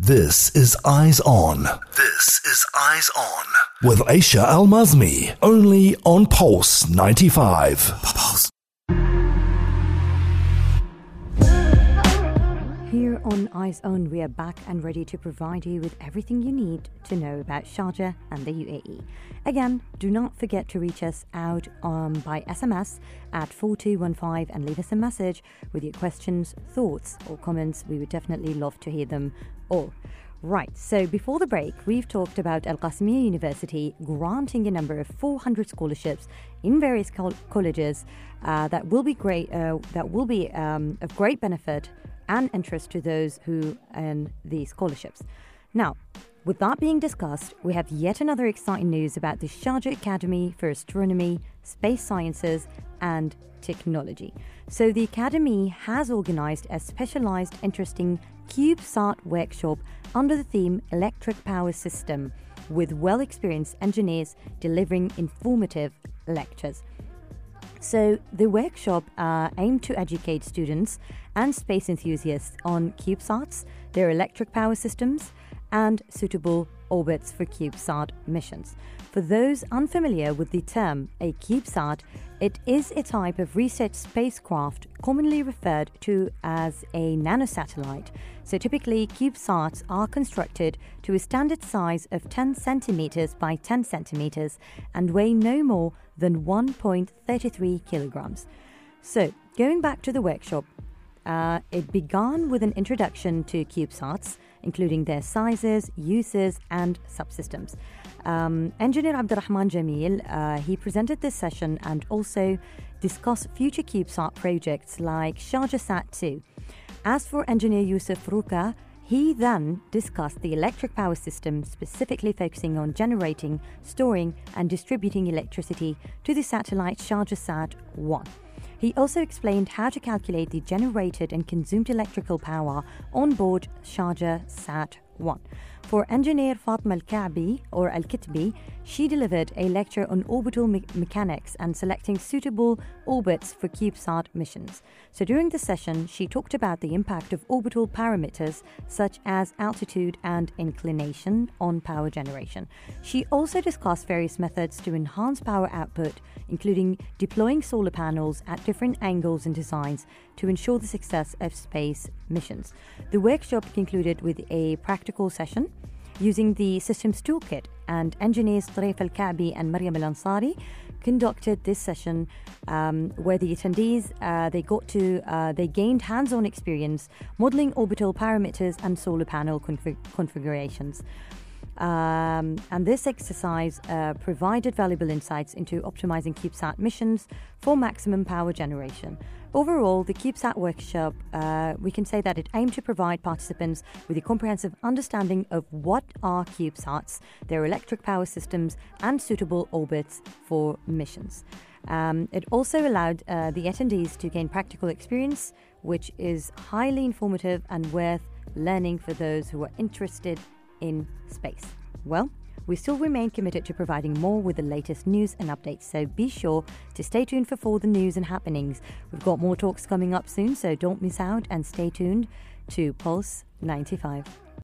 This is Eyes On. This is Eyes On. With Aisha Al Mazmi. Only on Pulse 95. Here on Eyes On, we are back and ready to provide you with everything you need to know about Sharjah and the UAE. Again, do not forget to reach us out um, by SMS at 4215 and leave us a message with your questions, thoughts, or comments. We would definitely love to hear them all. Right, so before the break, we've talked about Al Qasimiya University granting a number of 400 scholarships in various col- colleges uh, that will be great, uh, that will be um, of great benefit and interest to those who earn these scholarships. Now, with that being discussed, we have yet another exciting news about the Sharjah Academy for Astronomy, Space Sciences, and Technology. So, the Academy has organized a specialized, interesting CubeSat workshop under the theme Electric Power System with well experienced engineers delivering informative lectures. So, the workshop uh, aimed to educate students and space enthusiasts on CubeSats, their electric power systems, and suitable orbits for CubeSat missions. For those unfamiliar with the term a CubeSat, it is a type of research spacecraft commonly referred to as a nanosatellite. So typically, CubeSats are constructed to a standard size of 10 centimeters by 10 centimeters and weigh no more than 1.33 kilograms. So, going back to the workshop, uh, it began with an introduction to CubeSats, including their sizes, uses, and subsystems. Um, Engineer Abdurrahman Jamil, uh, he presented this session and also discussed future CubeSat projects like Sharjah Sat 2. As for Engineer Yousuf Faroukh, he then discussed the electric power system, specifically focusing on generating, storing, and distributing electricity to the satellite Sharjah Sat 1. He also explained how to calculate the generated and consumed electrical power on board Sharjah Sat 1. For engineer Fatma Al Ka'bi or Al Kitbi, she delivered a lecture on orbital me- mechanics and selecting suitable orbits for CubeSat missions. So during the session, she talked about the impact of orbital parameters such as altitude and inclination on power generation. She also discussed various methods to enhance power output, including deploying solar panels at different angles and designs to ensure the success of space missions. The workshop concluded with a practical session using the Systems Toolkit, and engineers Tarif Al Ka'bi and Mariam Al Ansari conducted this session um, where the attendees uh, they got to uh, they gained hands-on experience modeling orbital parameters and solar panel config- configurations. Um, and this exercise uh, provided valuable insights into optimizing CubeSat missions for maximum power generation. Overall, the CubeSat workshop, uh, we can say that it aimed to provide participants with a comprehensive understanding of what are CubeSats, their electric power systems, and suitable orbits for missions. Um, it also allowed uh, the attendees to gain practical experience, which is highly informative and worth learning for those who are interested in space. Well, we still remain committed to providing more with the latest news and updates, so be sure to stay tuned for further news and happenings. We've got more talks coming up soon, so don't miss out and stay tuned to Pulse 95.